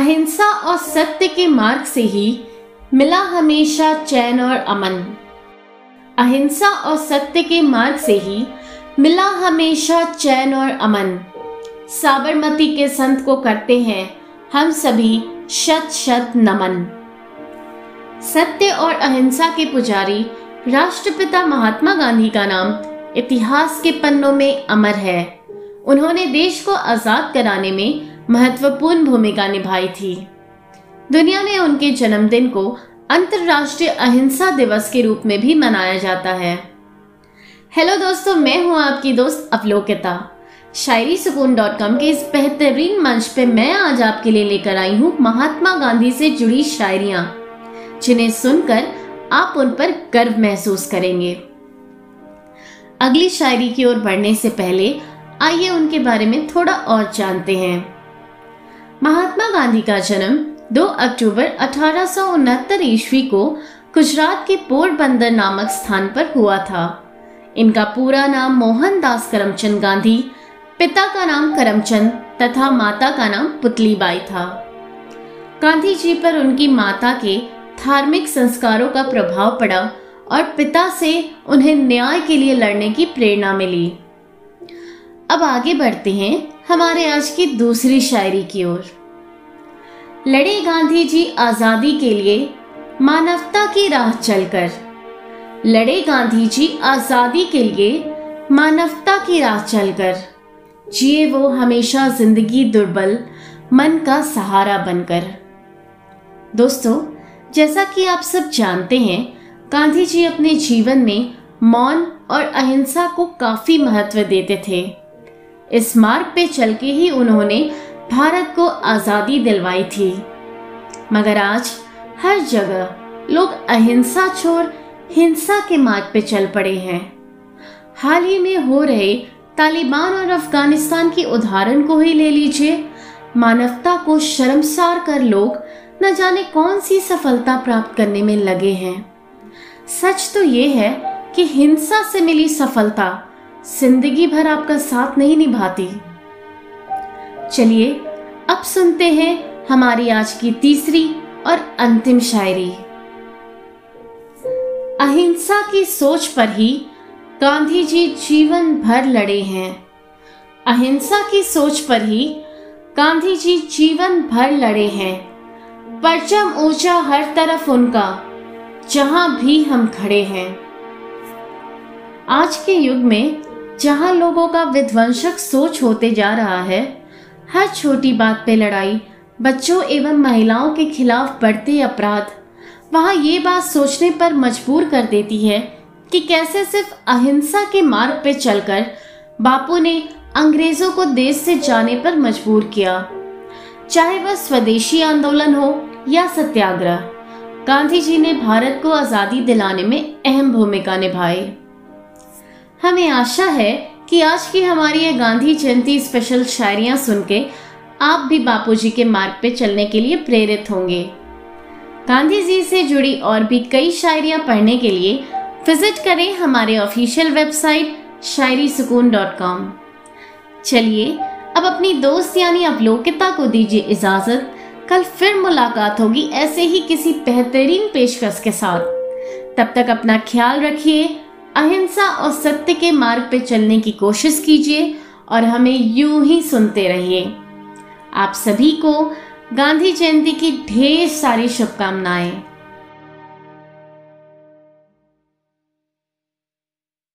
अहिंसा और सत्य के मार्ग से ही मिला हमेशा चैन और अमन। अहिंसा और सत्य के मार्ग से ही मिला हमेशा चैन और अमन। साबरमती के संत को करते हैं हम सभी शत शत नमन। सत्य और अहिंसा के पुजारी राष्ट्रपिता महात्मा गांधी का नाम इतिहास के पन्नों में अमर है। उन्होंने देश को आज़ाद कराने में महत्वपूर्ण भूमिका निभाई थी। दुनिया में उनके जन्मदिन को अंतरराष्ट्रीय अहिंसा दिवस के रूप में भी मनाया जाता है। हेलो दोस्तों, मैं हूँ आपकी दोस्त अवलोकिता। शायरी सुकून डॉट कॉम के इस बेहतरीन मंच पे मैं आज आपके लिए लेकर आई हूँ महात्मा गांधी से जुड़ी शायरियाँ, जिन्हें सुनकर आप उन पर गर्व महसूस करेंगे। अगली शायरी की ओर बढ़ने से पहले आइए उनके बारे में थोड़ा और जानते हैं। महात्मा गांधी का जन्म 2 अक्टूबर अठारह ईस्वी को गुजरात के पोरबंदर नामक स्थान पर हुआ था। इनका पूरा नाम मोहनदास करमचंद गांधी, पिता का नाम करमचंद तथा माता का नाम पुतलीबाई था। गांधी जी पर उनकी माता के धार्मिक संस्कारों का प्रभाव पड़ा और पिता से उन्हें न्याय के लिए लड़ने की प्रेरणा मिली। अब आगे बढ़ते हैं। हमारे आज की दूसरी शायरी की ओर। लड़े गांधी जी आज़ादी के लिए मानवता की राह चलकर। लड़े गांधी जी आज़ादी के लिए मानवता की राह चलकर। जिए वो हमेशा ज़िंदगी दुर्बल, मन का सहारा बनकर। दोस्तों, जैसा कि आप सब जानते हैं, गांधी जी अपने जीवन में मौन और अहिंसा को काफ़ी महत्व देते थे। इस मार्ग पे चल के ही उन्होंने भारत को आज़ादी दिलवाई थी। मगर आज हर जगह लोग अहिंसा छोड़ हिंसा के मार्ग पे चल पड़े हैं। हाल ही में हो रहे तालिबान और अफ़गानिस्तान की उदाहरण को ही ले लीजिए। मानवता को शर्मसार कर लोग न जाने कौन सी सफलता प्राप्त करने में लगे हैं। सच तो ये है कि हिंसा से मिली सफलता ज़िंदगी भर आपका साथ नहीं निभाती। चलिए, अब सुनते हैं हमारी आज की तीसरी और अंतिम शायरी। अहिंसा की सोच पर ही गांधी जी जीवन भर लड़े हैं। अहिंसा की सोच पर ही गांधी जी जीवन भर लड़े हैं। परचम ऊँचा हर तरफ़ उनका, जहाँ भी हम खड़े हैं। आज के युग में जहाँ लोगों का विध्वंसक सोच होते जा रहा है, हर छोटी बात पे लड़ाई, बच्चों एवं महिलाओं के खिलाफ बढ़ते अपराध, वहाँ ये बात सोचने पर मजबूर कर देती है कि कैसे सिर्फ़ अहिंसा के मार्ग पे चलकर बापू ने अंग्रेज़ों को देश से जाने पर मजबूर किया। चाहे वह स्वदेशी आंदोलन हो या सत्याग्रह, गांधी जी ने भारत को आज़ादी दिलाने में अहम भूमिका निभाई। हमें आशा है कि आज की हमारी ये गांधी जयंती स्पेशल शायरियाँ सुन के आप भी बापूजी के मार्ग पे चलने के लिए प्रेरित होंगे। गांधी जी से जुड़ी और भी कई शायरियाँ पढ़ने के लिए विज़िट करें हमारे ऑफिशियल वेबसाइट शायरी सुकून डॉट कॉम चलिए, अब अपनी दोस्त यानी अवलोकिता को दीजिए इजाज़त। कल फिर मुलाकात होगी ऐसे ही किसी बेहतरीन पेशकश के साथ। तब तक अपना ख्याल रखिए। अहिंसा और सत्य के मार्ग पर चलने की कोशिश कीजिए और हमें यूँ ही सुनते रहिए। आप सभी को गांधी जयंती की ढेर सारी शुभकामनाएँ।